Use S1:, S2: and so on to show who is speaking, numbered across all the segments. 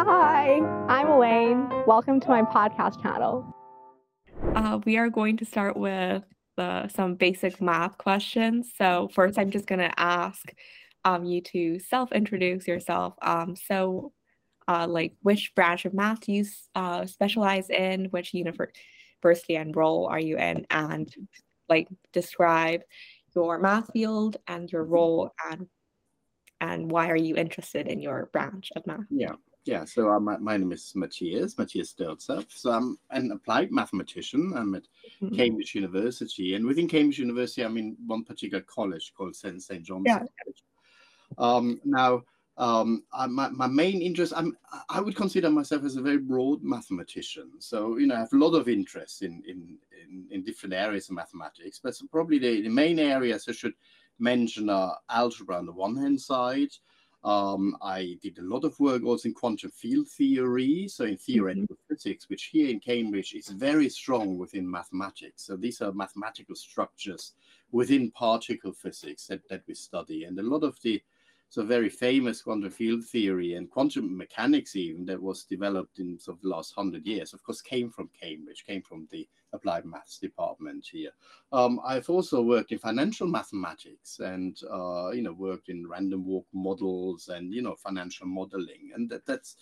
S1: Hi, I'm Elaine. Welcome to my podcast channel.
S2: Uh, we are going to start with uh, some basic math questions. So first, I'm just going to ask um, you to self-introduce yourself. Um, so, uh, like, which branch of math do you uh, specialize in? Which university and role are you in? And like, describe your math field and your role and and why are you interested in your branch of math?
S3: Yeah. Yeah, so uh, my, my name is Matthias, Matthias Doerrzapf. So I'm an applied mathematician. I'm at mm-hmm. Cambridge University. And within Cambridge University, I'm in one particular college called St. St. John's yeah. College. Um, now, um, I, my, my main interest, I'm, I would consider myself as a very broad mathematician. So, you know, I have a lot of interest in, in, in, in different areas of mathematics, but probably the, the main areas I should mention are algebra on the one hand side, um, I did a lot of work also in quantum field theory, so in theoretical mm-hmm. physics, which here in Cambridge is very strong within mathematics. So these are mathematical structures within particle physics that, that we study. And a lot of the so very famous quantum field theory and quantum mechanics even that was developed in sort of the last hundred years, of course, came from Cambridge, came from the applied maths department here. Um, I've also worked in financial mathematics and uh, you know worked in random walk models and you know financial modeling, and that, that's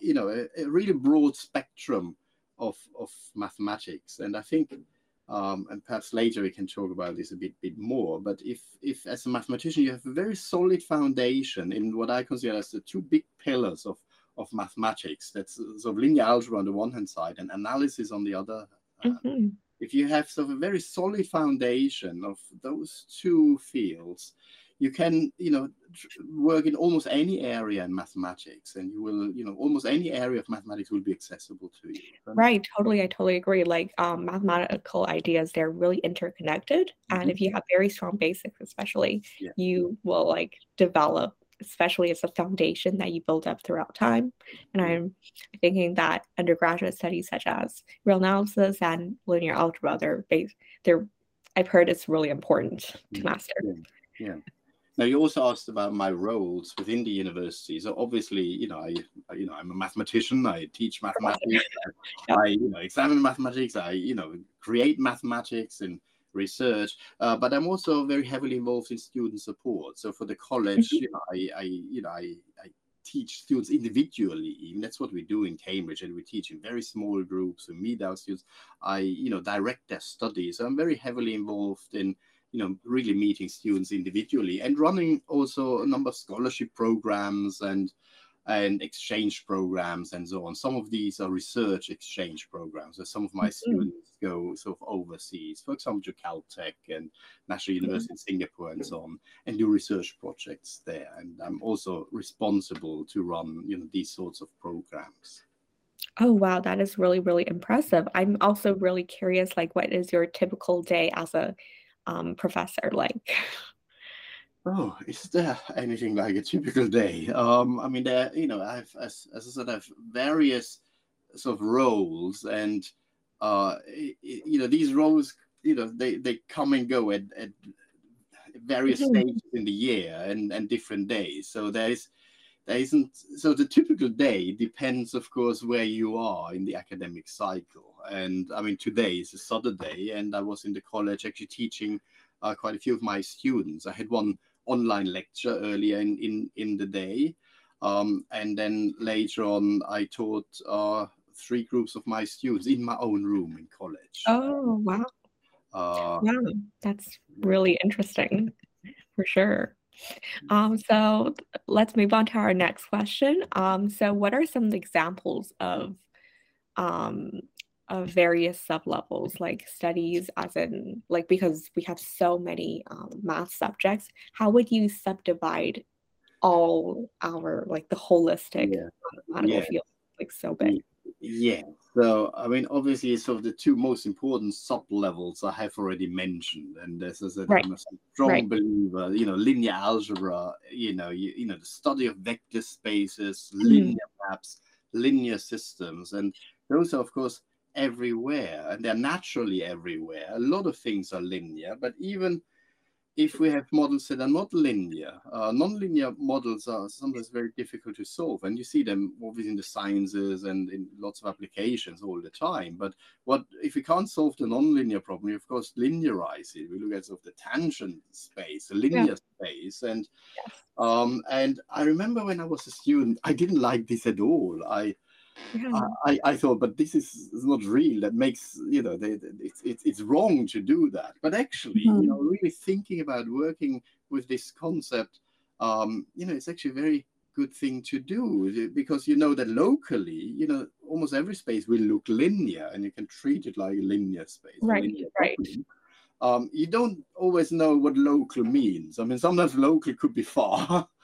S3: you know a, a really broad spectrum of of mathematics. And I think um, and perhaps later we can talk about this a bit, bit more. But if, if as a mathematician you have a very solid foundation in what I consider as the two big pillars of, of mathematics, that's sort of linear algebra on the one hand side and analysis on the other. Mm-hmm. If you have sort of a very solid foundation of those two fields, you can you know work in almost any area in mathematics and you will you know almost any area of mathematics will be accessible to you
S2: right totally i totally agree like um, mathematical ideas they're really interconnected mm-hmm. and if you have very strong basics especially yeah. you will like develop especially as a foundation that you build up throughout time and i'm thinking that undergraduate studies such as real analysis and linear algebra they're based they're i've heard it's really important to master
S3: yeah. yeah. Now you also asked about my roles within the university. So obviously, you know, I, you know, I'm a mathematician. I teach mathematics. I, you know, examine mathematics. I, you know, create mathematics and research. Uh, but I'm also very heavily involved in student support. So for the college, mm-hmm. you know, I, I, you know, I, I teach students individually. Even that's what we do in Cambridge, and we teach in very small groups. We meet our students. I, you know, direct their studies. So I'm very heavily involved in you know really meeting students individually and running also a number of scholarship programs and and exchange programs and so on. Some of these are research exchange programs. So some of my mm-hmm. students go sort of overseas, for example, to Caltech and National mm-hmm. University mm-hmm. in Singapore and so on, and do research projects there. And I'm also responsible to run, you know, these sorts of programs.
S2: Oh wow, that is really really impressive. I'm also really curious, like, what is your typical day as a um, professor like?
S3: Oh, is there anything like a typical day? Um, I mean, there, you know, I've, as, as I said, I've various sort of roles, and uh, you know, these roles, you know, they they come and go at, at various mm-hmm. stages in the year and and different days. So there is there isn't so the typical day depends of course where you are in the academic cycle. And i mean today is a saturday and i was in the college actually teaching uh, quite a few of my students. I had one online lecture earlier in in, in the day. Um, and then later on i taught uh, three groups of my students in my own room in college.
S2: Oh wow. Uh, wow. That's really interesting for sure um, so let's move on to our next question. Um, so what are some examples of um, of various sublevels, like studies, as in like because we have so many um, math subjects, how would you subdivide all our like the holistic yeah. mathematical yeah. field like so big?
S3: Yeah. So, I mean, obviously, sort of the two most important sub levels I have already mentioned, and this is a, right. I'm a strong right. believer. You know, linear algebra. You know, you, you know the study of vector spaces, mm. linear maps, linear systems, and those are, of course, everywhere, and they're naturally everywhere. A lot of things are linear, but even if we have models that are not linear, uh, nonlinear models are sometimes very difficult to solve, and you see them obviously in the sciences and in lots of applications all the time. But what if we can't solve the nonlinear problem? We of course linearize it. We look at sort of the tangent space, the linear yeah. space, and yes. um, and I remember when I was a student, I didn't like this at all. I yeah. I, I thought, but this is, is not real. That makes you know, they, it's, it's it's wrong to do that. But actually, mm-hmm. you know, really thinking about working with this concept, um, you know, it's actually a very good thing to do because you know that locally, you know, almost every space will look linear, and you can treat it like a linear space.
S2: Right.
S3: Linear
S2: right.
S3: Um, you don't always know what local means. I mean, sometimes local could be far,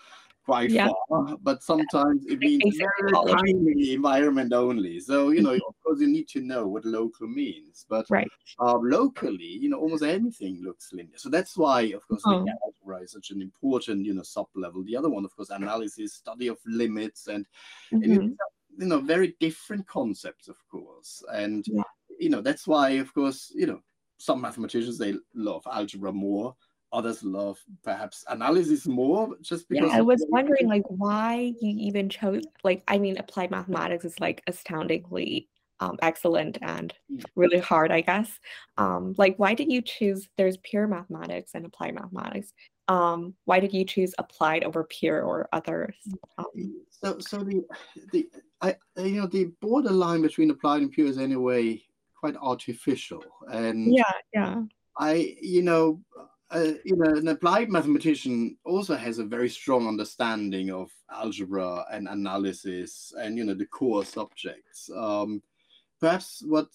S3: quite yeah. far, but sometimes it means very tiny environment only. So, you know, mm-hmm. of course, you need to know what local means. But
S2: right.
S3: uh, locally, you know, almost anything looks linear. So that's why, of course, oh. algebra is such an important, you know, sub level. The other one, of course, analysis, study of limits, and, mm-hmm. and you know, very different concepts, of course. And, yeah. you know, that's why, of course, you know, some mathematicians, they love algebra more others love perhaps analysis more just because
S2: yeah, i was wondering like why you even chose like i mean applied mathematics is like astoundingly um, excellent and mm. really hard i guess. Um, like why did you choose there's pure mathematics and applied mathematics. Um, why did you choose applied over pure or others? Um,
S3: so so the the i you know the borderline between applied and pure is anyway quite artificial and
S2: yeah yeah.
S3: I you know uh, you know, an applied mathematician also has a very strong understanding of algebra and analysis and, you know, the core subjects. Um, perhaps what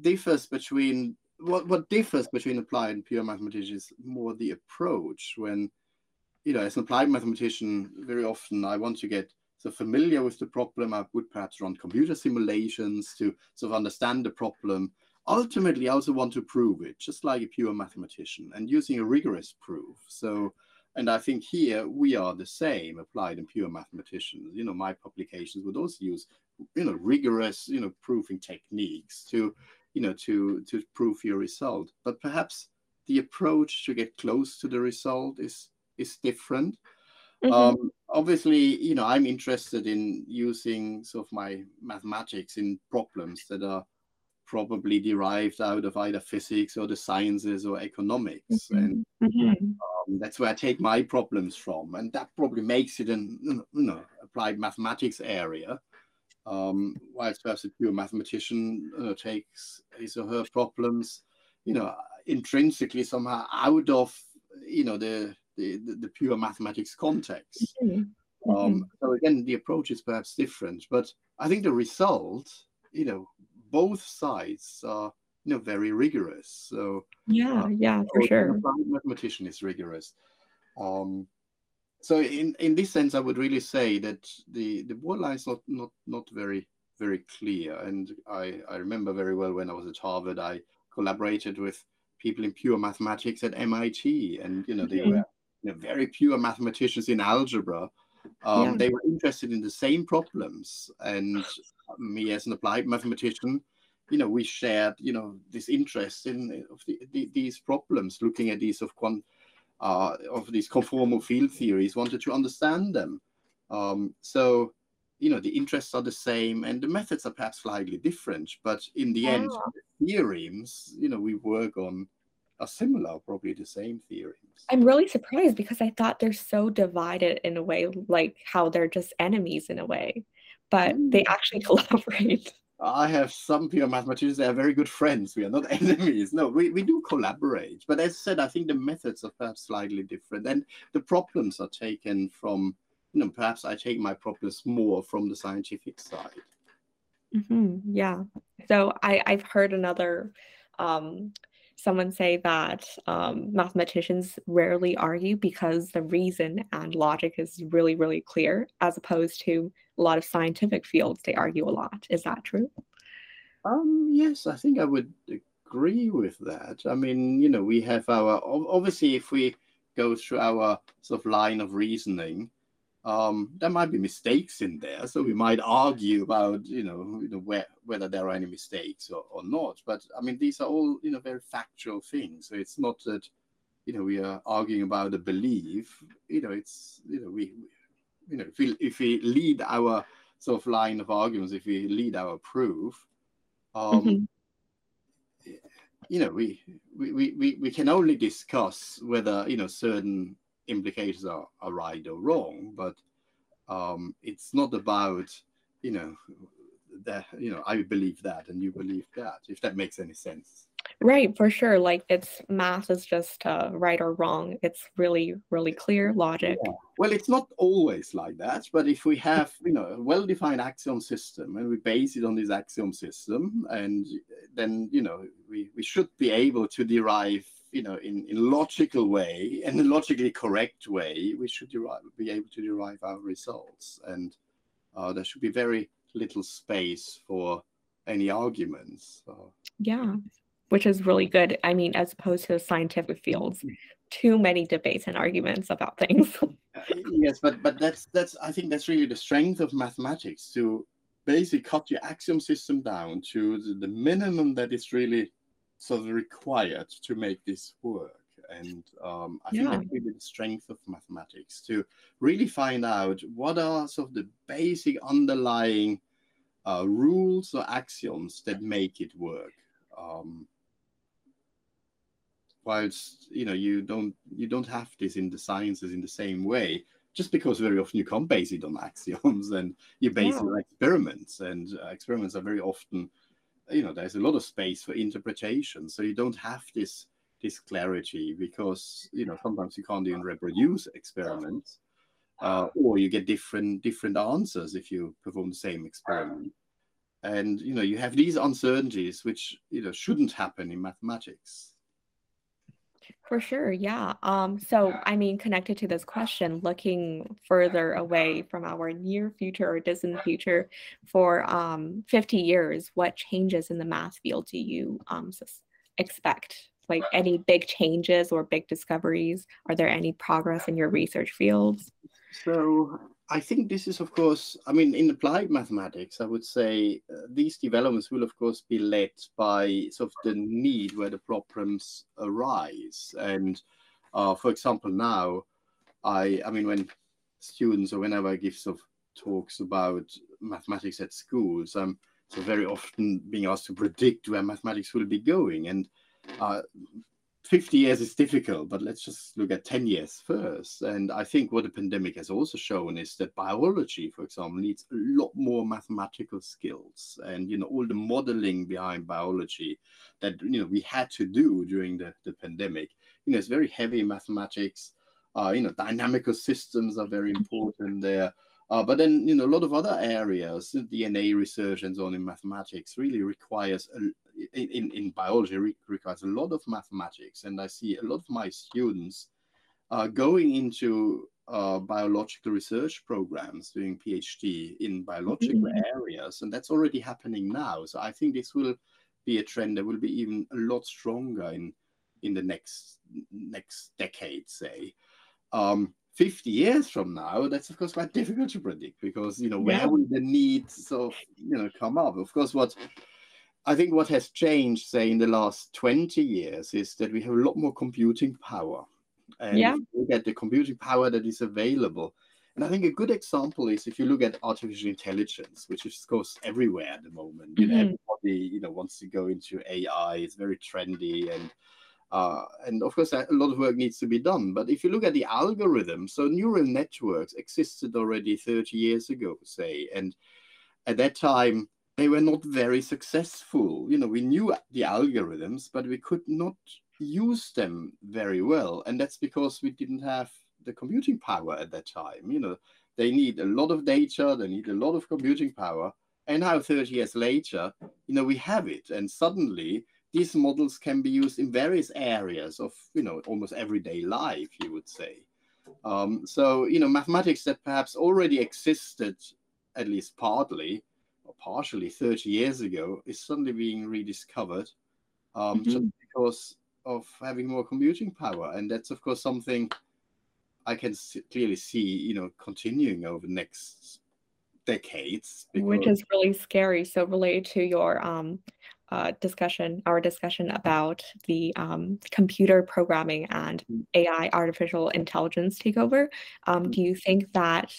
S3: differs between what, what differs between applied and pure mathematicians is more the approach when, you know, as an applied mathematician, very often I want to get so familiar with the problem. I would perhaps run computer simulations to sort of understand the problem ultimately I also want to prove it, just like a pure mathematician, and using a rigorous proof. So, and I think here we are the same, applied and pure mathematicians. You know, my publications would also use, you know, rigorous, you know, proofing techniques to, you know, to to prove your result. But perhaps the approach to get close to the result is is different. Mm-hmm. Um, obviously, you know, I'm interested in using sort of my mathematics in problems that are probably derived out of either physics or the sciences or economics. Mm-hmm. And mm-hmm. Um, that's where I take my problems from. And that probably makes it an you know, applied mathematics area. Um, whilst perhaps a pure mathematician uh, takes his or her problems, you know, intrinsically somehow out of, you know, the, the, the pure mathematics context. Mm-hmm. Um, mm-hmm. so again, the approach is perhaps different, but I think the result, you know, both sides are you know very rigorous. So
S2: yeah, uh, yeah, for sure.
S3: Mathematician is rigorous. Um, so in in this sense, I would really say that the the borderline is not not not very very clear. And I I remember very well when I was at Harvard, I collaborated with people in pure mathematics at MIT, and you know they mm-hmm. were you know, very pure mathematicians in algebra. Um, yeah. They were interested in the same problems, and me as an applied mathematician, you know, we shared, you know, this interest in of the, the, these problems, looking at these of quant, uh, of these conformal field theories, wanted to understand them. Um, so, you know, the interests are the same, and the methods are perhaps slightly different, but in the end, oh. the theorems, you know, we work on are similar, probably the same theorems.
S2: I'm really surprised because I thought they're so divided in a way, like how they're just enemies in a way but they mm. actually collaborate.
S3: I have some pure mathematicians that are very good friends. We are not enemies. No, we, we do collaborate. But as I said, I think the methods are perhaps slightly different. And the problems are taken from, you know, perhaps I take my problems more from the scientific side.
S2: Mm-hmm. Yeah. So I, I've heard another um, someone say that um, mathematicians rarely argue because the reason and logic is really, really clear, as opposed to a lot of scientific fields, they argue a lot. Is that true?
S3: Um, yes, I think I would agree with that. I mean, you know, we have our obviously, if we go through our sort of line of reasoning, um, there might be mistakes in there. So we might argue about, you know, you know where, whether there are any mistakes or, or not. But I mean, these are all, you know, very factual things. So it's not that, you know we are arguing about a belief you know it's you know we you know if we if we lead our sort of line of arguments if we lead our proof um mm-hmm. you know we, we we we can only discuss whether you know certain implications are, are right or wrong but um it's not about you know that you know i believe that and you believe that if that makes any sense
S2: Right, for sure. Like it's math is just uh, right or wrong. It's really, really clear logic. Yeah.
S3: Well, it's not always like that, but if we have, you know, a well-defined axiom system and we base it on this axiom system, and then you know we, we should be able to derive, you know, in in logical way and a logically correct way, we should derive, be able to derive our results, and uh, there should be very little space for any arguments. So.
S2: Yeah which is really good. I mean, as opposed to scientific fields, too many debates and arguments about things.
S3: yes, but but that's that's I think that's really the strength of mathematics to basically cut your axiom system down to the, the minimum that is really sort of required to make this work. And um, I think that's really the strength of mathematics to really find out what are sort of the basic underlying uh, rules or axioms that make it work. Um, whilst you know you don't you don't have this in the sciences in the same way just because very often you can't base it on axioms and you base yeah. it on experiments and uh, experiments are very often you know there's a lot of space for interpretation. So you don't have this this clarity because you know sometimes you can't even reproduce experiments uh, or you get different different answers if you perform the same experiment. And you know you have these uncertainties which you know shouldn't happen in mathematics
S2: for sure, yeah. Um, so I mean, connected to this question, looking further away from our near future or distant future for um 50 years, what changes in the math field do you um expect? Like any big changes or big discoveries? Are there any progress in your research fields?
S3: So I think this is, of course, I mean, in applied mathematics, I would say uh, these developments will, of course, be led by sort of the need where the problems arise. And uh, for example, now, I, I mean, when students or whenever I give sort of talks about mathematics at schools, I'm so very often being asked to predict where mathematics will be going. And uh, 50 years is difficult, but let's just look at 10 years first. And I think what the pandemic has also shown is that biology, for example, needs a lot more mathematical skills and, you know, all the modeling behind biology that, you know, we had to do during the, the pandemic. You know, it's very heavy mathematics. Uh, you know, dynamical systems are very important there. Uh, but then, you know, a lot of other areas, DNA research and so on in mathematics really requires a, in, in biology requires a lot of mathematics. And I see a lot of my students uh, going into uh, biological research programs, doing PhD in biological mm-hmm. areas. And that's already happening now. So I think this will be a trend that will be even a lot stronger in, in the next, next decade, say. Um, 50 years from now, that's of course quite difficult to predict because you know where yeah. will the needs of you know come up? Of course, what I think what has changed, say, in the last 20 years is that we have a lot more computing power. And yeah. look at the computing power that is available. And I think a good example is if you look at artificial intelligence, which is of course everywhere at the moment. Mm-hmm. You know, mm-hmm. everybody, you know, wants to go into AI. It's very trendy and uh, and of course, a lot of work needs to be done. But if you look at the algorithm, so neural networks existed already 30 years ago, say, and at that time, they were not very successful. You know, we knew the algorithms, but we could not use them very well. And that's because we didn't have the computing power at that time. You know, they need a lot of data, they need a lot of computing power. And now, 30 years later, you know, we have it. And suddenly, these models can be used in various areas of, you know, almost everyday life, you would say. Um, so, you know, mathematics that perhaps already existed, at least partly, or partially 30 years ago is suddenly being rediscovered um, mm-hmm. just because of having more computing power. And that's, of course, something I can clearly see, you know, continuing over the next decades.
S2: Because... Which is really scary. So related to your um, uh, discussion, our discussion about the um, computer programming and mm. AI, artificial intelligence takeover, um, mm. do you think that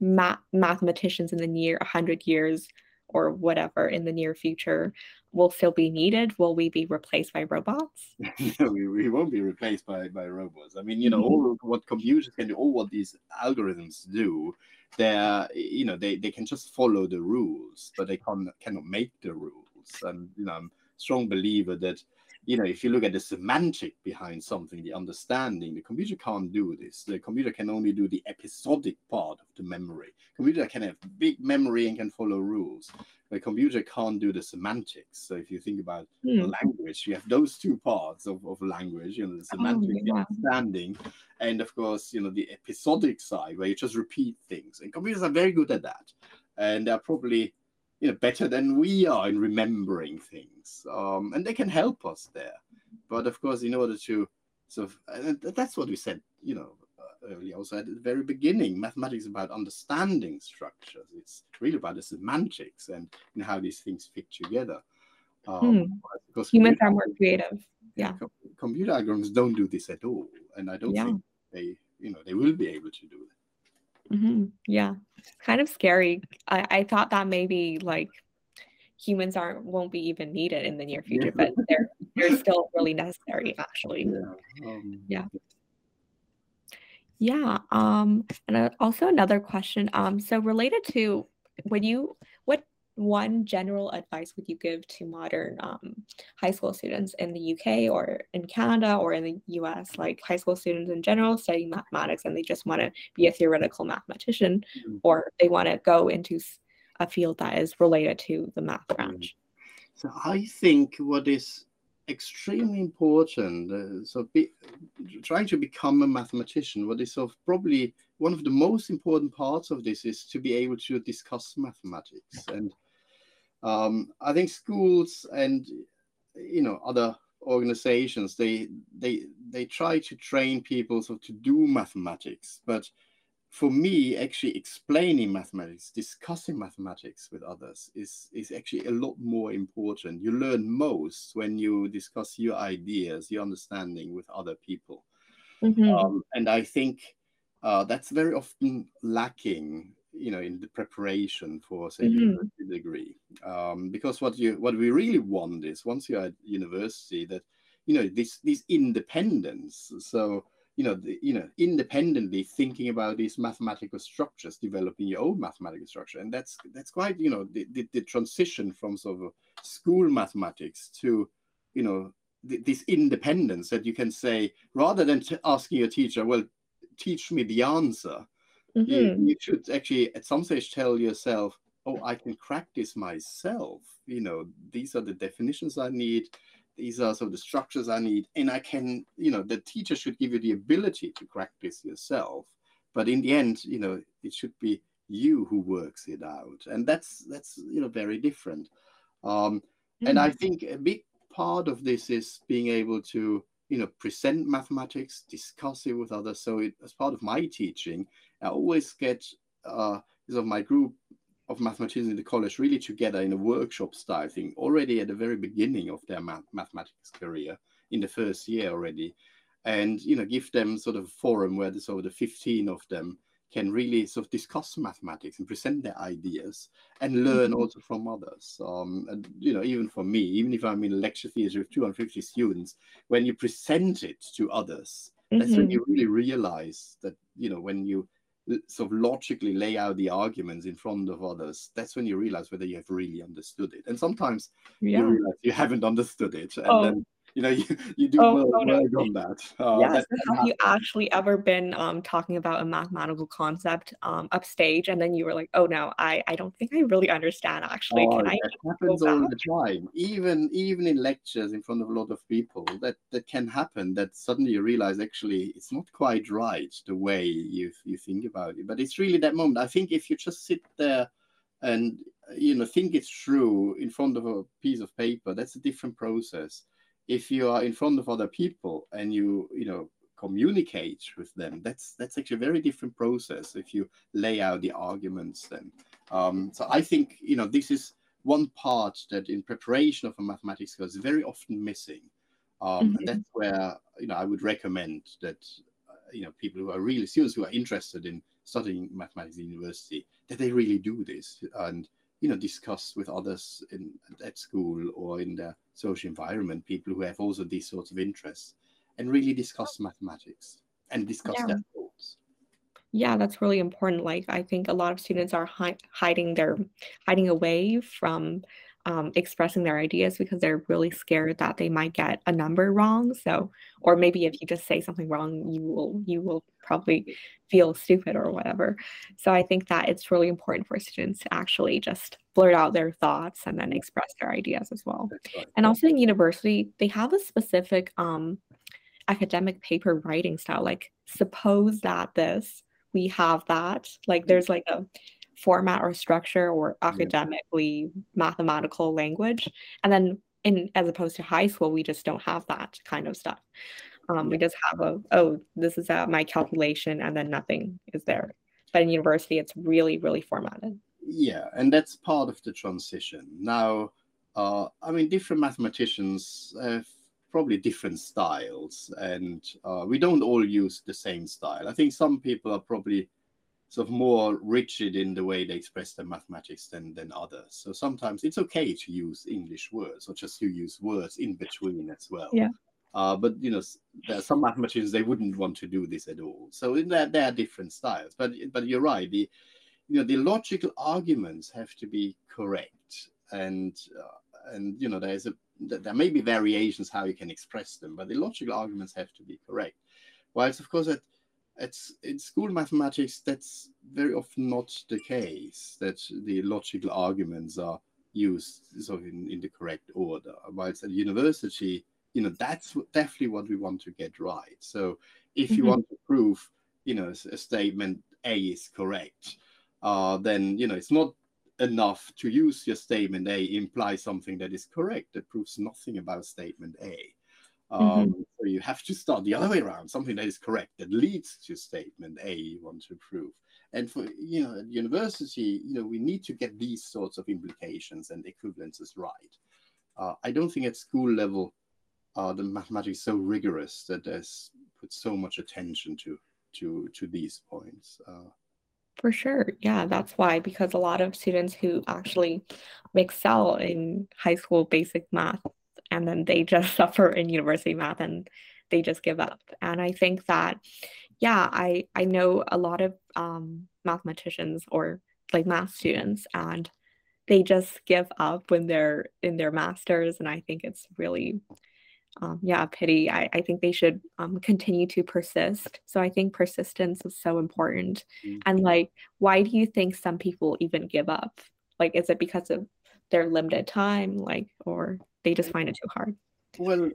S2: ma- mathematicians in the near 100 years or whatever in the near future will still be needed? Will we be replaced by robots?
S3: no, we, we won't be replaced by, by robots. I mean, you know, mm-hmm. all what computers can do, all what these algorithms do, they're, you know, they, they can just follow the rules, but they can, cannot make the rules. And, you know, I'm a strong believer that you know, if you look at the semantic behind something, the understanding, the computer can't do this. The computer can only do the episodic part of the memory. Computer can have big memory and can follow rules. The computer can't do the semantics. So if you think about mm. language, you have those two parts of, of language, you know, the oh, semantic oh, yeah. understanding, and of course, you know, the episodic side where you just repeat things. And computers are very good at that. And they're probably you know better than we are in remembering things. Um, and they can help us there. But of course in order to sort of that's what we said you know uh, earlier also at the very beginning. Mathematics is about understanding structures. It's really about the semantics and know, how these things fit together.
S2: Um, hmm. because humans are more creative. yeah
S3: computer algorithms don't do this at all. And i don't yeah. think they you know they will be able to do that
S2: Mm-hmm. Yeah, kind of scary. I, I thought that maybe like humans aren't won't be even needed in the near future, but they're they're still really necessary actually. Yeah. Um, yeah. Yeah. Um, and also another question. Um, so related to when you one general advice would you give to modern um, high school students in the UK or in Canada or in the US, like high school students in general studying mathematics and they just want to be a theoretical mathematician mm-hmm. or they want to go into a field that is related to the math mm-hmm. branch?
S3: So I think what is extremely important, uh, so be, trying to become a mathematician, what is of probably one of the most important parts of this is to be able to discuss mathematics and um, I think schools and you know other organizations they they they try to train people so to do mathematics, but for me, actually explaining mathematics, discussing mathematics with others is, is actually a lot more important. You learn most when you discuss your ideas, your understanding with other people. Mm-hmm. Um, and I think uh, that's very often lacking you know in the preparation for say mm-hmm. university degree. Um, because what you what we really want is once you're at university that you know this this independence. So you know the, you know independently thinking about these mathematical structures developing your own mathematical structure. And that's that's quite you know the, the, the transition from sort of school mathematics to you know this independence that you can say rather than t- asking your teacher well teach me the answer Mm-hmm. You, you should actually at some stage tell yourself, oh, I can crack this myself. You know, these are the definitions I need. These are some of the structures I need. And I can, you know, the teacher should give you the ability to crack this yourself. But in the end, you know, it should be you who works it out. And that's that's you know very different. Um, mm-hmm. and I mm-hmm. think a big part of this is being able to you know present mathematics discuss it with others so it, as part of my teaching I always get uh, of my group of mathematicians in the college really together in a workshop style thing already at the very beginning of their math- mathematics career in the first year already and you know give them sort of a forum where there's over the 15 of them can really sort of discuss mathematics and present their ideas and learn mm-hmm. also from others. Um, and you know, even for me, even if I'm in a lecture theatre with 250 students, when you present it to others, mm-hmm. that's when mm-hmm. you really realize that you know when you sort of logically lay out the arguments in front of others, that's when you realize whether you have really understood it. And sometimes yeah. you realize you haven't understood it, and oh. then you know you, you do oh, well, no. on that.
S2: Uh, yes. Have you actually ever been um, talking about a mathematical concept um, upstage, and then you were like, "Oh no, I I don't think I really understand. Actually,
S3: oh,
S2: can I?"
S3: happens all the time. Even even in lectures in front of a lot of people, that that can happen. That suddenly you realize actually it's not quite right the way you you think about it. But it's really that moment. I think if you just sit there and you know think it's true in front of a piece of paper, that's a different process if you are in front of other people and you you know communicate with them that's that's actually a very different process if you lay out the arguments then um, so i think you know this is one part that in preparation of a mathematics course is very often missing. Um, mm-hmm. And that's where you know I would recommend that uh, you know people who are really students who are interested in studying mathematics in university that they really do this and you know discuss with others in at school or in the social environment people who have also these sorts of interests and really discuss mathematics and discuss yeah. their thoughts
S2: yeah that's really important like i think a lot of students are hi- hiding their hiding away from um, expressing their ideas because they're really scared that they might get a number wrong. So, or maybe if you just say something wrong, you will you will probably feel stupid or whatever. So I think that it's really important for students to actually just blurt out their thoughts and then express their ideas as well. And also in university, they have a specific um, academic paper writing style. Like, suppose that this, we have that. Like, there's like a format or structure or academically mathematical language and then in as opposed to high school we just don't have that kind of stuff um, we just have a oh this is uh, my calculation and then nothing is there but in university it's really really formatted
S3: yeah and that's part of the transition now uh, i mean different mathematicians have probably different styles and uh, we don't all use the same style i think some people are probably sort of more rigid in the way they express their mathematics than than others. So sometimes it's okay to use English words or just to use words in between as well.
S2: Yeah.
S3: Uh, but you know, there are some mathematicians they wouldn't want to do this at all. So there, there are different styles. But but you're right. The you know the logical arguments have to be correct, and uh, and you know there's a there may be variations how you can express them, but the logical arguments have to be correct. Whilst of course at it's in school mathematics that's very often not the case that the logical arguments are used sort of in, in the correct order whilst at university you know that's definitely what we want to get right so if you mm-hmm. want to prove you know a statement a is correct uh, then you know it's not enough to use your statement a imply something that is correct that proves nothing about statement a. Um, mm-hmm. So you have to start the other way around, something that is correct, that leads to statement A you want to prove. And for you know, at university, you know, we need to get these sorts of implications and equivalences right. Uh, I don't think at school level uh, the mathematics so rigorous that there's put so much attention to to to these points. Uh,
S2: for sure. Yeah, that's why, because a lot of students who actually excel in high school basic math and then they just suffer in university math and they just give up and i think that yeah i i know a lot of um, mathematicians or like math students and they just give up when they're in their masters and i think it's really um, yeah pity. I, I think they should um, continue to persist. So i think persistence is so important. Mm-hmm. and like why do you think some people even give up? Like is it because of their limited time like or they just find it too hard?
S3: Well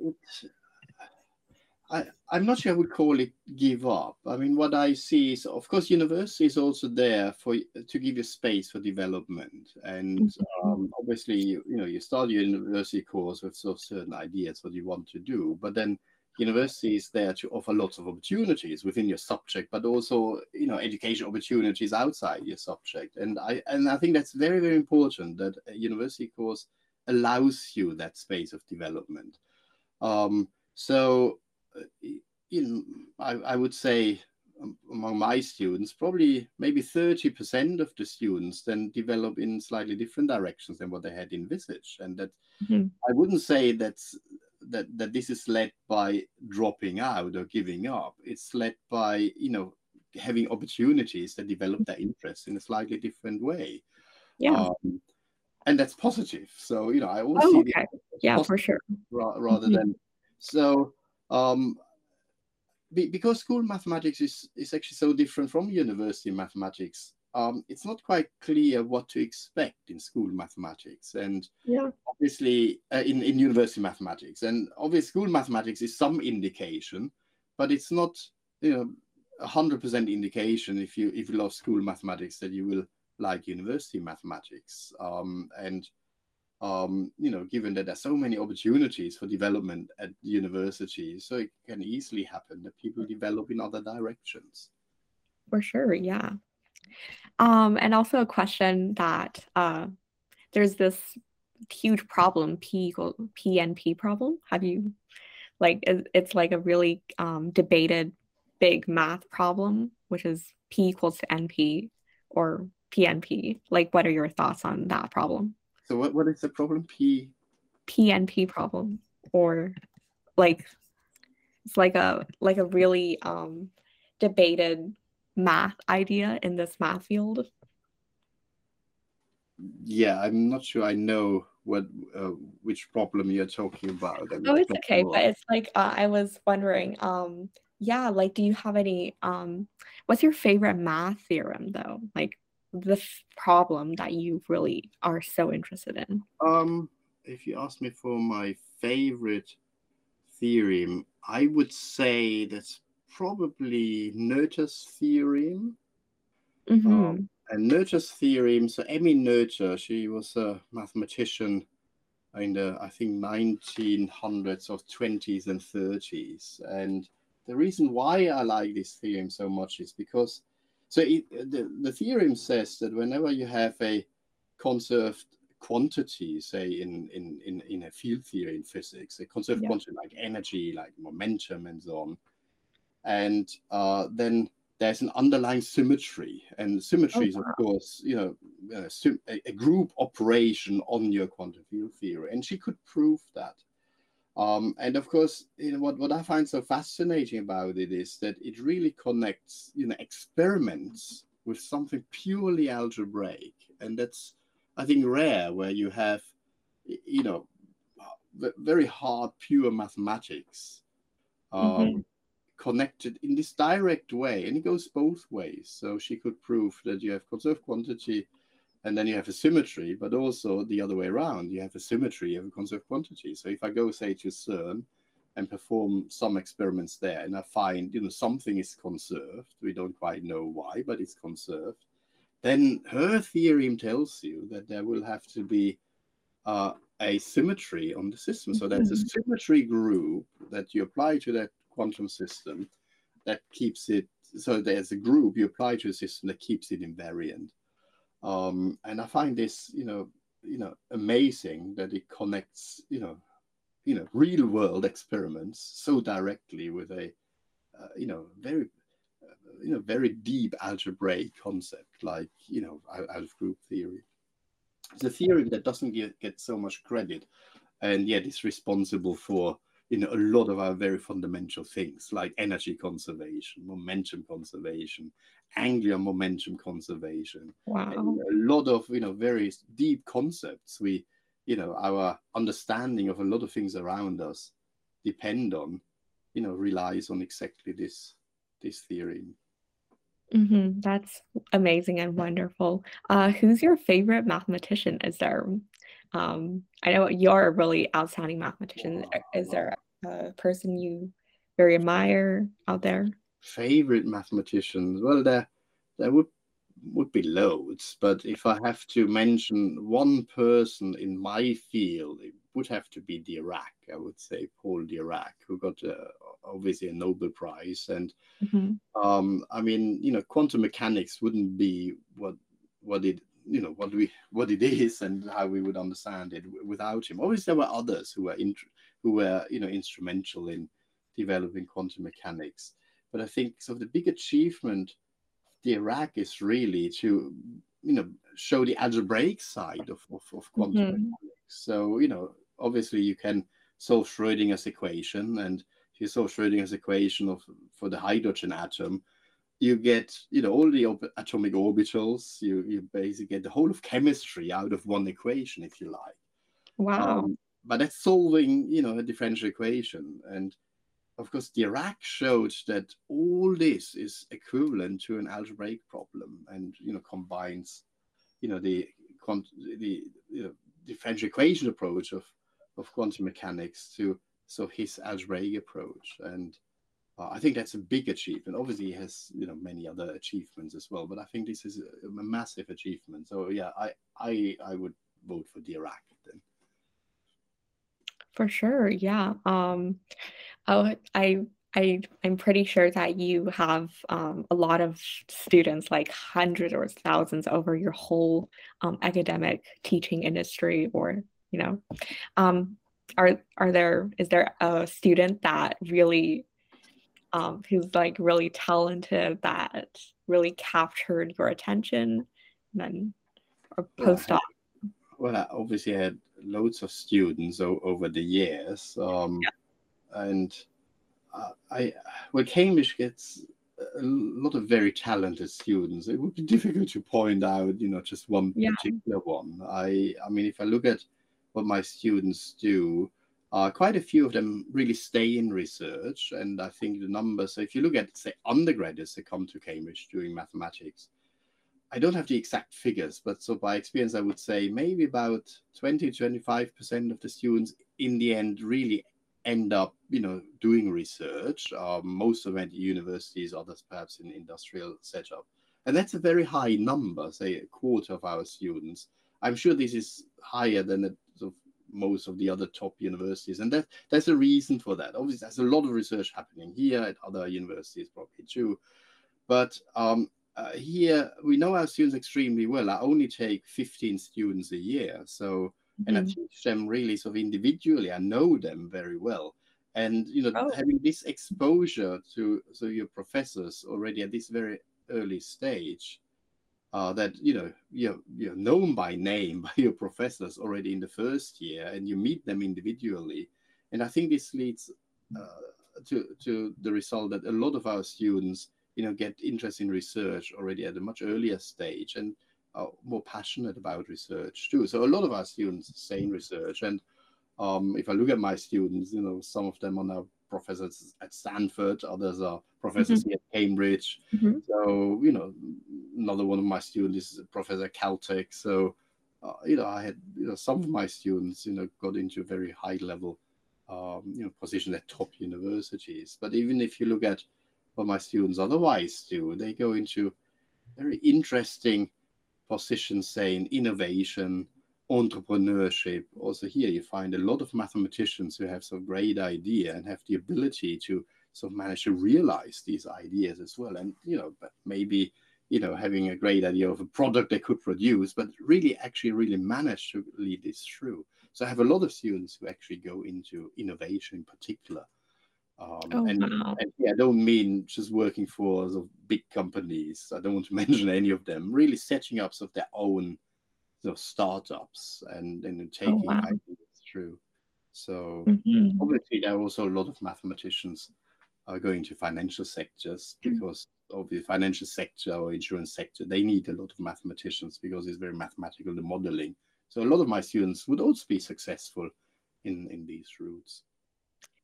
S3: I, I'm not sure I would call it give up. I mean, what I see is, of course, university is also there for to give you space for development, and mm-hmm. um, obviously, you know, you start your university course with sort of certain ideas what you want to do, but then university is there to offer lots of opportunities within your subject, but also, you know, education opportunities outside your subject, and I and I think that's very very important that a university course allows you that space of development. Um, so, know, I, I would say among my students, probably maybe 30% of the students then develop in slightly different directions than what they had envisaged. And that mm-hmm. I wouldn't say that's that, that this is led by dropping out or giving up. It's led by, you know, having opportunities that develop their interests in a slightly different way.
S2: Yeah. Um,
S3: and that's positive. So you know, I always
S2: oh, see okay. yeah, for sure.
S3: rather mm-hmm. than so um, be, because school mathematics is is actually so different from university mathematics. Um, it's not quite clear what to expect in school mathematics, and
S2: yeah.
S3: obviously uh, in in university mathematics, and obviously school mathematics is some indication, but it's not you know a hundred percent indication if you if you love school mathematics that you will like university mathematics. Um, and um, you know, given that there's so many opportunities for development at universities, so it can easily happen that people develop in other directions.
S2: For sure, yeah. Um, and also a question that uh, there's this huge problem p equal pnp problem have you like it's like a really um, debated big math problem which is p equals to np or pnp like what are your thoughts on that problem
S3: so what, what is the problem p
S2: pnp problem or like it's like a like a really um debated math idea in this math field
S3: yeah, I'm not sure I know what uh, which problem you're talking about. I
S2: oh, it's okay, but it's like uh, I was wondering. Um, yeah, like, do you have any? Um, what's your favorite math theorem, though? Like the problem that you really are so interested in.
S3: Um, if you ask me for my favorite theorem, I would say that's probably Noether's theorem. Mm-hmm. Um, and Noether's theorem. So Emmy Noether, she was a mathematician in the I think 1900s or 20s and 30s. And the reason why I like this theorem so much is because so it, the, the theorem says that whenever you have a conserved quantity, say in, in, in, in a field theory in physics, a conserved yeah. quantity like energy, like momentum and so on, and uh, then there's an underlying symmetry, and symmetry is, oh, wow. of course, you know, a, a, group operation on your quantum field theory, and she could prove that. Um, and of course, you know, what, what I find so fascinating about it is that it really connects, you know, experiments with something purely algebraic, and that's, I think, rare where you have, you know, very hard pure mathematics. Um, mm-hmm connected in this direct way, and it goes both ways. So she could prove that you have conserved quantity and then you have a symmetry, but also the other way around. You have a symmetry, you have a conserved quantity. So if I go, say, to CERN and perform some experiments there, and I find, you know, something is conserved, we don't quite know why, but it's conserved, then her theorem tells you that there will have to be uh, a symmetry on the system. So there's a mm-hmm. symmetry group that you apply to that quantum system that keeps it so there's a group you apply to a system that keeps it invariant um, and i find this you know you know amazing that it connects you know you know real world experiments so directly with a uh, you know very uh, you know very deep algebraic concept like you know out of group theory. It's a theory that doesn't get, get so much credit and yet is responsible for you know a lot of our very fundamental things like energy conservation momentum conservation angular momentum conservation.
S2: Wow.
S3: a lot of you know very deep concepts we you know our understanding of a lot of things around us depend on you know relies on exactly this this theory.
S2: Mm-hmm. that's amazing and wonderful. Uh, who's your favorite mathematician? Is there um, I know you're a really outstanding mathematician. Is there a person you very admire out there?
S3: Favorite mathematicians? Well, there there would would be loads, but if I have to mention one person in my field, it would have to be Dirac. I would say Paul Dirac, who got uh, obviously a Nobel Prize, and mm-hmm. um, I mean, you know, quantum mechanics wouldn't be what what it you know what we what it is and how we would understand it without him. Obviously, there were others who were in, who were you know instrumental in developing quantum mechanics. But I think so. The big achievement of Dirac is really to you know show the algebraic side of of, of quantum mm-hmm. mechanics. So you know obviously you can solve Schrodinger's equation and if you solve Schrodinger's equation of for the hydrogen atom you get you know all the op- atomic orbitals you you basically get the whole of chemistry out of one equation if you like.
S2: Wow. Um,
S3: but that's solving you know a differential equation. And of course dirac showed that all this is equivalent to an algebraic problem and you know combines you know the the you know, differential equation approach of of quantum mechanics to so his algebraic approach. And uh, I think that's a big achievement. Obviously, he has you know many other achievements as well, but I think this is a, a massive achievement. So yeah, I I I would vote for Dirac then.
S2: For sure, yeah. Um, oh, I I I'm pretty sure that you have um, a lot of students, like hundreds or thousands, over your whole um, academic teaching industry, or you know, um, are are there is there a student that really um, who's like really talented that really captured your attention, and then or postdoc?
S3: Well, I obviously had loads of students o- over the years, um, yeah. and uh, I well Cambridge gets a lot of very talented students. It would be difficult to point out, you know, just one yeah. particular one. I I mean, if I look at what my students do, uh, quite a few of them really stay in research, and I think the numbers. So if you look at say undergraduates that come to Cambridge doing mathematics, I don't have the exact figures, but so by experience, I would say maybe about 20 25 percent of the students in the end really end up, you know, doing research. Um, most of them at universities, others perhaps in industrial setup, and that's a very high number. Say a quarter of our students. I'm sure this is higher than the, most of the other top universities, and that there's a reason for that. Obviously, there's a lot of research happening here at other universities, probably too. But um, uh, here we know our students extremely well. I only take 15 students a year, so and mm-hmm. I teach them really sort of individually. I know them very well, and you know, oh. having this exposure to so your professors already at this very early stage, uh, that you know you're you're known by name by your professors already in the first year, and you meet them individually, and I think this leads uh, to to the result that a lot of our students you know get interest in research already at a much earlier stage and are more passionate about research too. So a lot of our students stay in research, and um, if I look at my students, you know, some of them are now professors at Stanford, others are professors mm-hmm. at Cambridge. Mm-hmm. So you know, another one of my students is a Professor Caltech. So uh, you know, I had you know some of my students you know got into very high level um, you know position at top universities. But even if you look at what my students otherwise do, they go into very interesting positions, say in innovation, entrepreneurship. Also here you find a lot of mathematicians who have some great idea and have the ability to sort of manage to realize these ideas as well. And you know, but maybe you know having a great idea of a product they could produce, but really actually really manage to lead this through. So I have a lot of students who actually go into innovation in particular. Um, oh, and, wow. and yeah, I don't mean just working for sort of big companies. I don't want to mention any of them. Really setting up sort of their own sort of startups and and oh, taking oh, wow. ideas through. So mm-hmm. obviously, there are also a lot of mathematicians are going to financial sectors mm-hmm. because of the financial sector or insurance sector, they need a lot of mathematicians because it's very mathematical the modeling. So a lot of my students would also be successful in in these routes.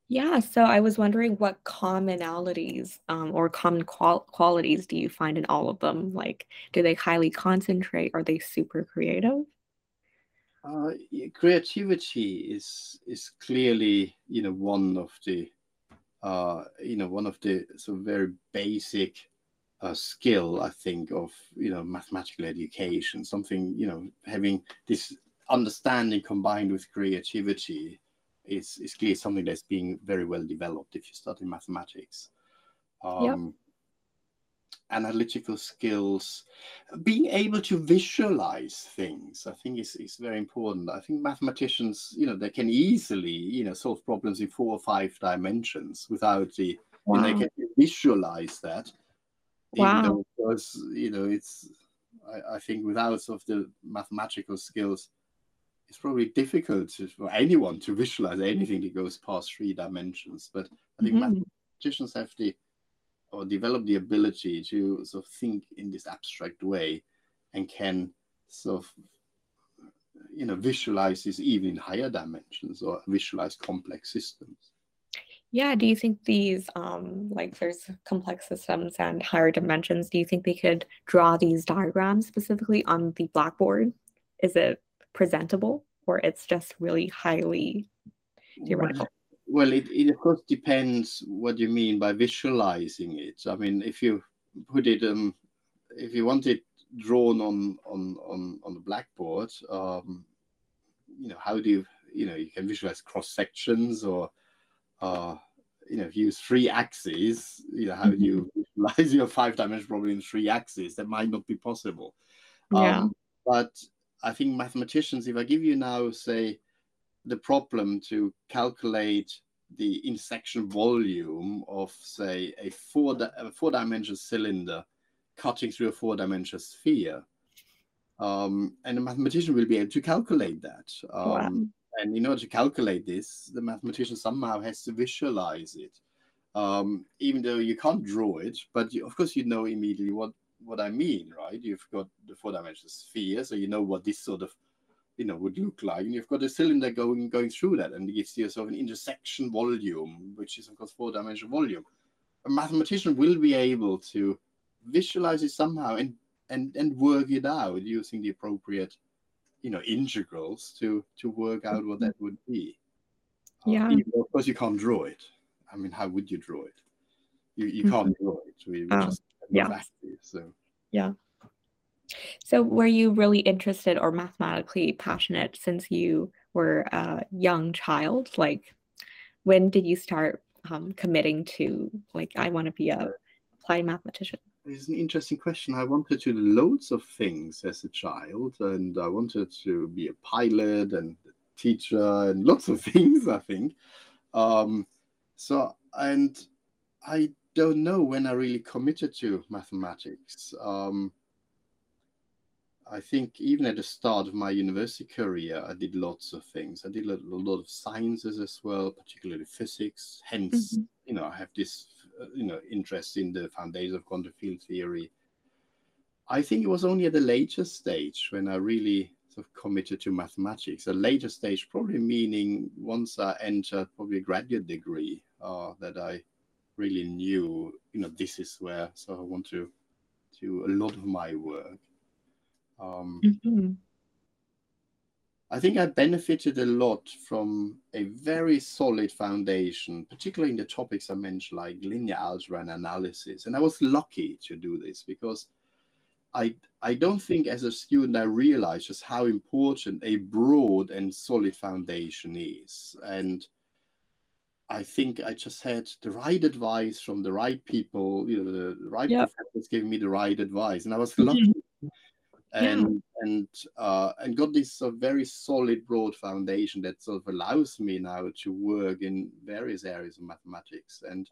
S2: Yeah, so I was wondering what commonalities um, or common qual- qualities do you find in all of them? Like, do they highly concentrate? Are they super creative?
S3: Uh, creativity is is clearly you know one of the uh, you know one of the sort of very basic uh, skill I think of you know mathematical education. Something you know having this understanding combined with creativity is is clearly something that's being very well developed if you study mathematics. Um, yep. Analytical skills, being able to visualize things, I think is, is very important. I think mathematicians, you know, they can easily, you know, solve problems in four or five dimensions without the, wow. and they can visualize that.
S2: Wow.
S3: Because, you know, it's, I, I think without sort of the mathematical skills, it's probably difficult to, for anyone to visualize anything that goes past three dimensions. But I think mm-hmm. mathematicians have the or develop the ability to sort of think in this abstract way and can sort of you know visualize this even in higher dimensions or visualize complex systems
S2: yeah do you think these um like there's complex systems and higher dimensions do you think they could draw these diagrams specifically on the blackboard is it presentable or it's just really highly theoretical?
S3: It, it of course depends what you mean by visualizing it. I mean, if you put it, um, if you want it drawn on on on on the blackboard, um, you know, how do you, you know, you can visualize cross sections or, uh, you know, if you use three axes, you know, how do you mm-hmm. visualize your five dimensional problem in three axes? That might not be possible.
S2: Yeah. Um,
S3: but I think mathematicians, if I give you now, say, the problem to calculate the intersection volume of, say, a four, a four dimensional cylinder cutting through a four dimensional sphere, um, and a mathematician will be able to calculate that. Um, wow. And in order to calculate this, the mathematician somehow has to visualize it, um, even though you can't draw it. But you, of course, you know immediately what what I mean, right? You've got the four-dimensional sphere, so you know what this sort of you know would look like, and you've got a cylinder going going through that, and it gives you sort of an intersection volume, which is of course four-dimensional volume. A mathematician will be able to visualize it somehow and and and work it out using the appropriate you know integrals to to work out what that would be.
S2: Yeah.
S3: uh, of course you can't draw it. I mean how would you draw it? You, you can't mm-hmm. draw it. We, we
S2: oh, just yeah.
S3: active, so.
S2: Yeah so were you really interested or mathematically passionate since you were a young child like when did you start um, committing to like i want to be a applied mathematician
S3: it's an interesting question. I wanted to do loads of things as a child, and I wanted to be a pilot and a teacher and lots of things. I think. Um, so, and I don't know when I really committed to mathematics. Um, I think even at the start of my university career, I did lots of things. I did a lot of sciences as well, particularly physics. Hence, mm-hmm. you know, I have this uh, you know interest in the foundations of quantum field theory. I think it was only at the later stage when I really sort of committed to mathematics. A later stage, probably meaning once I entered probably a graduate degree, uh, that I really knew, you know, this is where so I want to do a lot of my work. Um, mm-hmm. I think I benefited a lot from a very solid foundation, particularly in the topics I mentioned, like linear algebra and analysis. And I was lucky to do this because I, I don't think as a student I realized just how important a broad and solid foundation is. And I think I just had the right advice from the right people, you know, the right yep. professors giving me the right advice. And I was lucky and yeah. and uh, and got this uh, very solid broad foundation that sort of allows me now to work in various areas of mathematics and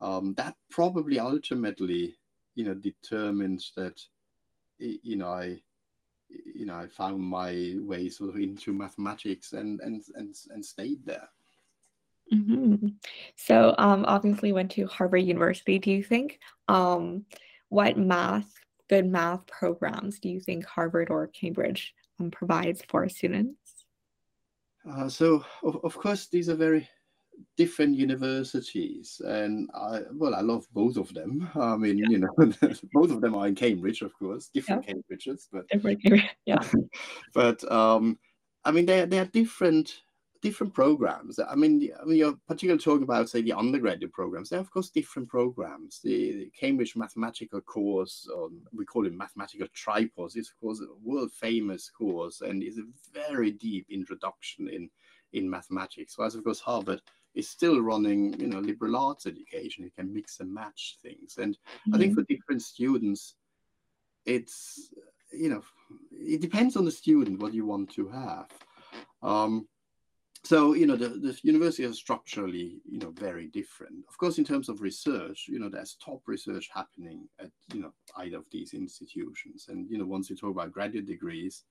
S3: um, that probably ultimately you know determines that you know I you know I found my way sort of into mathematics and and and, and stayed there.
S2: Mm-hmm. So um, obviously went to Harvard University. Do you think um, what math good math programs do you think Harvard or Cambridge um, provides for students?
S3: Uh, so, of, of course, these are very different universities, and I well, I love both of them. I mean, yeah. you know, both of them are in Cambridge, of course, different yeah. Cambridges, but
S2: different, yeah.
S3: but um, I mean, they they are different different programs. I mean, I mean, you're particularly talking about, say, the undergraduate programs. They're, of course, different programs. The, the Cambridge Mathematical course, or we call it Mathematical Tripos, is, of course, a world famous course and is a very deep introduction in, in mathematics. Whereas, of course, Harvard is still running, you know, liberal arts education. You can mix and match things. And mm-hmm. I think mm-hmm. for different students, it's, you know, it depends on the student what you want to have. Um, so you know the, the universities are structurally you know very different of course in terms of research you know there's top research happening at you know either of these institutions and you know once you talk about graduate degrees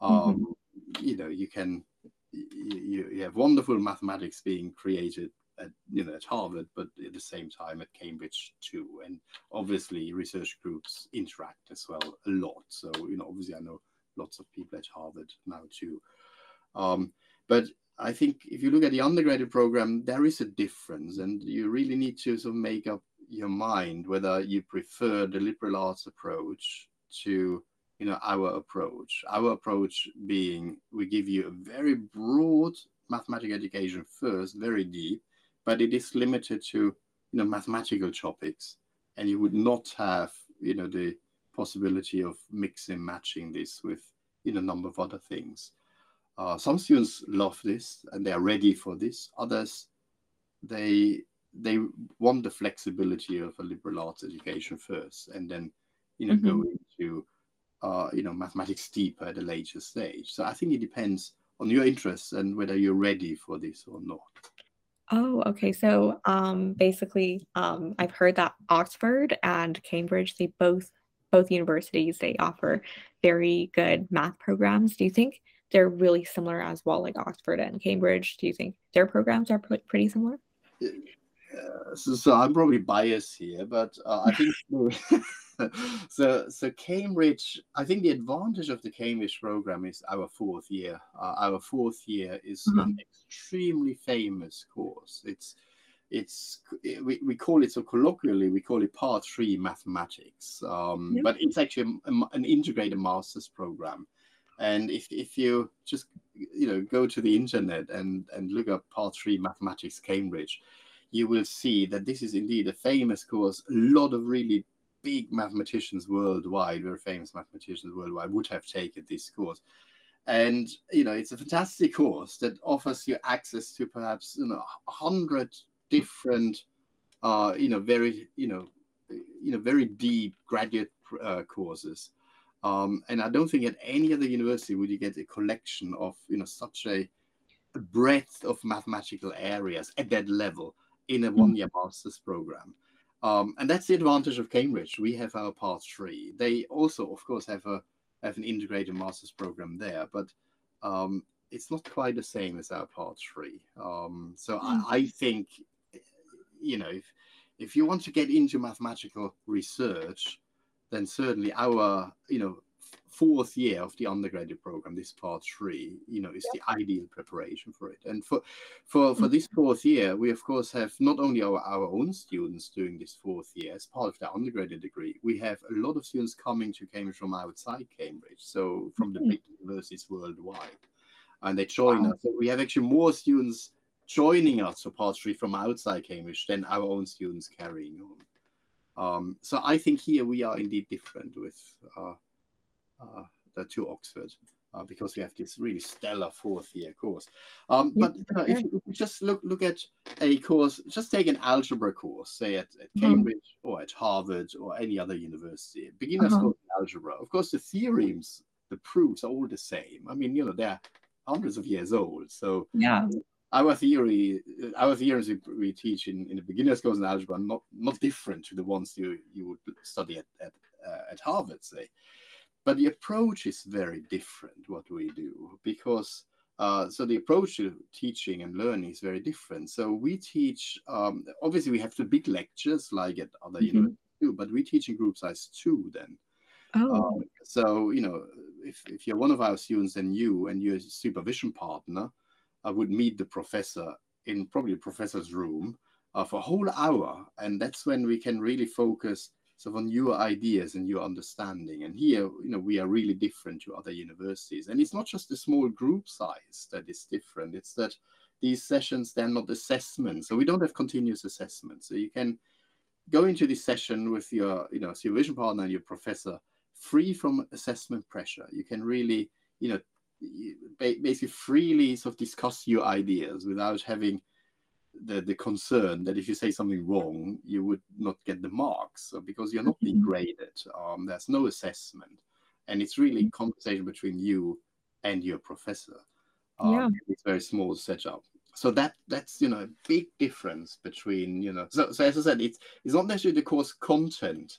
S3: um, mm-hmm. you know you can you, you have wonderful mathematics being created at you know at Harvard, but at the same time at Cambridge too. And obviously, research groups interact as well a lot. So you know, obviously, I know lots of people at Harvard now too. Um, but I think if you look at the undergraduate program, there is a difference, and you really need to sort of make up your mind whether you prefer the liberal arts approach to you know our approach. Our approach being we give you a very broad mathematical education first, very deep, but it is limited to you know mathematical topics, and you would not have you know the possibility of mixing matching this with you know a number of other things. Uh, some students love this and they are ready for this. Others, they they want the flexibility of a liberal arts education first, and then you know mm-hmm. go into uh, you know mathematics deeper at a later stage. So I think it depends on your interests and whether you're ready for this or not.
S2: Oh, okay. So um, basically, um, I've heard that Oxford and Cambridge, they both both universities, they offer very good math programs. Do you think they're really similar as well, like Oxford and Cambridge? Do you think their programs are pretty similar?
S3: Uh, so, so, I'm probably biased here, but uh, I think so. So Cambridge, I think the advantage of the Cambridge program is our fourth year. Uh, our fourth year is mm-hmm. an extremely famous course. It's it's we, we call it so colloquially we call it part three mathematics um, but it's actually a, an integrated master's program and if, if you just you know go to the internet and and look up part three mathematics cambridge you will see that this is indeed a famous course a lot of really big mathematicians worldwide very famous mathematicians worldwide would have taken this course and you know it's a fantastic course that offers you access to perhaps you know a 100 different, uh, you know, very, you know, you know, very deep graduate uh, courses. Um, and I don't think at any other university would you get a collection of, you know, such a, a breadth of mathematical areas at that level in a mm-hmm. one-year master's program. Um, and that's the advantage of Cambridge. We have our part three. They also, of course, have a have an integrated master's program there, but um, it's not quite the same as our part three. Um, so mm. I, I, think you know, if if you want to get into mathematical research, then certainly our, you know, fourth year of the undergraduate program, this part three, you know, is the ideal preparation for it. And for for for this mm-hmm. fourth year, we of course have not only our, our own students doing this fourth year as part of their undergraduate degree, we have a lot of students coming to Cambridge from outside Cambridge, so from the mm-hmm. big universities worldwide. And they join wow. us. So we have actually more students joining us for part three from outside Cambridge than our own students carrying on. Um, so I think here we are indeed different with uh, uh, the two Oxford. Uh, because we have this really stellar fourth year course. Um, but uh, if you just look look at a course, just take an algebra course, say at, at mm-hmm. Cambridge or at Harvard or any other university, beginner's uh-huh. course in algebra. Of course, the theorems, the proofs are all the same. I mean, you know, they're hundreds of years old. So
S2: yeah,
S3: our theory, our theories we teach in, in the beginner's course in algebra are not, not different to the ones you, you would study at, at, uh, at Harvard, say. But the approach is very different, what we do, because uh, so the approach to teaching and learning is very different. So we teach, um, obviously, we have the big lectures like at other mm-hmm. universities too, but we teach in group size two then.
S2: Oh. Um,
S3: so, you know, if, if you're one of our students and you and your supervision partner, I would meet the professor in probably the professor's room uh, for a whole hour, and that's when we can really focus sort of on your ideas and your understanding. And here, you know, we are really different to other universities, and it's not just the small group size that is different. It's that these sessions they're not assessments, so we don't have continuous assessment. So you can go into this session with your, you know, supervision partner and your professor free from assessment pressure. You can really, you know, basically freely sort of discuss your ideas without having the, the concern that if you say something wrong, you would not get the marks so because you're not being mm-hmm. graded. Um, there's no assessment. And it's really mm-hmm. conversation between you and your professor. Um, yeah. It's very small setup. So that that's you know a big difference between you know so, so as I said it's it's not necessarily the course content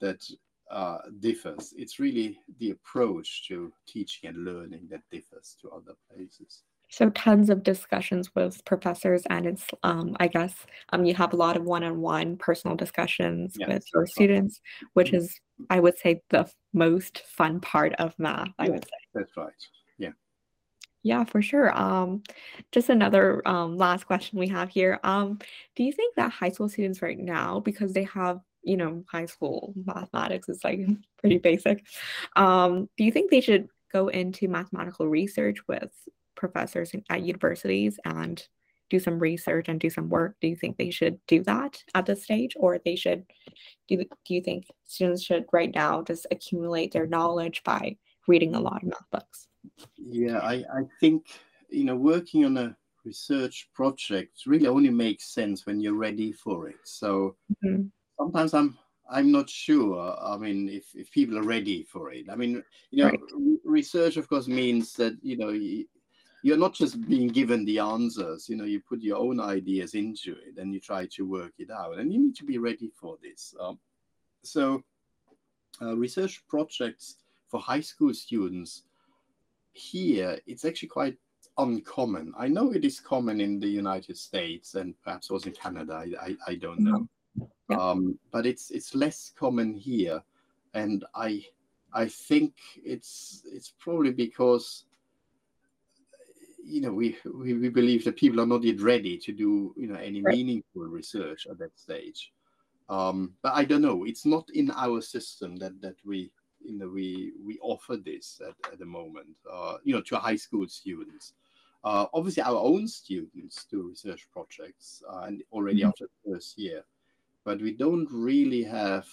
S3: that uh, differs. It's really the approach to teaching and learning that differs to other places.
S2: So tons of discussions with professors, and it's um, I guess um, you have a lot of one-on-one personal discussions yes. with your students, which mm-hmm. is I would say the most fun part of math. I would say
S3: that's right. Yeah.
S2: Yeah, for sure. Um, just another um, last question we have here. Um, do you think that high school students right now, because they have you know, high school mathematics is like pretty basic. Um, do you think they should go into mathematical research with professors at universities and do some research and do some work? Do you think they should do that at this stage, or they should? Do Do you think students should right now just accumulate their knowledge by reading a lot of math books?
S3: Yeah, I I think you know working on a research project really only makes sense when you're ready for it. So mm-hmm. Sometimes I'm I'm not sure. I mean, if, if people are ready for it. I mean, you know, right. research of course means that you know you're not just being given the answers. You know, you put your own ideas into it and you try to work it out, and you need to be ready for this. Um, so, uh, research projects for high school students here it's actually quite uncommon. I know it is common in the United States and perhaps also in Canada. I, I, I don't know, yeah. um, but it's it's less common here, and I I think it's it's probably because you know we, we we believe that people are not yet ready to do you know any right. meaningful research at that stage. Um, but I don't know. It's not in our system that that we you know we we offer this at, at the moment. Uh, you know to high school students. Uh, obviously, our own students do research projects uh, and already mm-hmm. after the first year, but we don't really have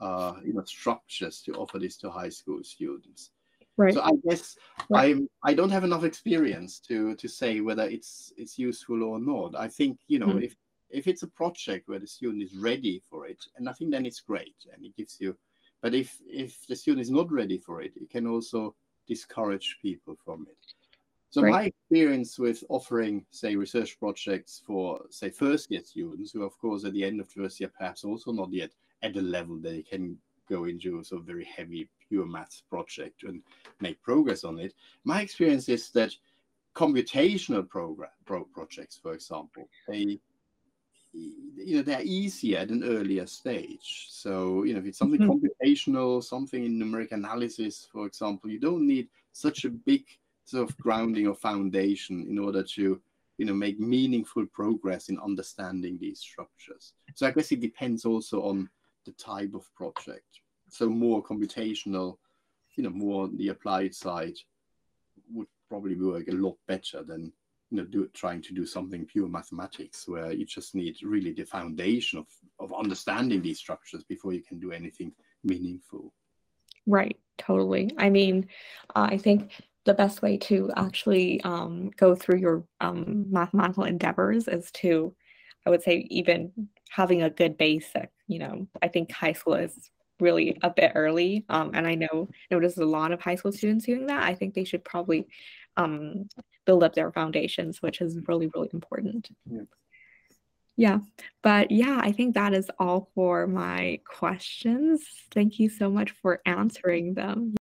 S3: uh, you know structures to offer this to high school students. Right. So I guess right. I I don't have enough experience to to say whether it's it's useful or not. I think you know mm-hmm. if if it's a project where the student is ready for it, and I think then it's great and it gives you. But if if the student is not ready for it, it can also discourage people from it. So right. my experience with offering, say, research projects for, say, first year students, who of course at the end of first year perhaps also not yet at the level they can go into a sort of very heavy pure maths project and make progress on it. My experience is that computational program pro projects, for example, they you know they're easier at an earlier stage. So you know if it's something mm -hmm. computational, something in numeric analysis, for example, you don't need such a big sort of grounding or foundation in order to you know make meaningful progress in understanding these structures. So i guess it depends also on the type of project. So more computational you know more on the applied side would probably work a lot better than you know do trying to do something pure mathematics where you just need really the foundation of of understanding these structures before you can do anything meaningful.
S2: Right. Totally. I mean uh, i think the best way to actually um, go through your um, mathematical endeavors is to, I would say, even having a good basic. You know, I think high school is really a bit early, um, and I know notice a lot of high school students doing that. I think they should probably um, build up their foundations, which is really really important. Yeah. yeah, but yeah, I think that is all for my questions. Thank you so much for answering them.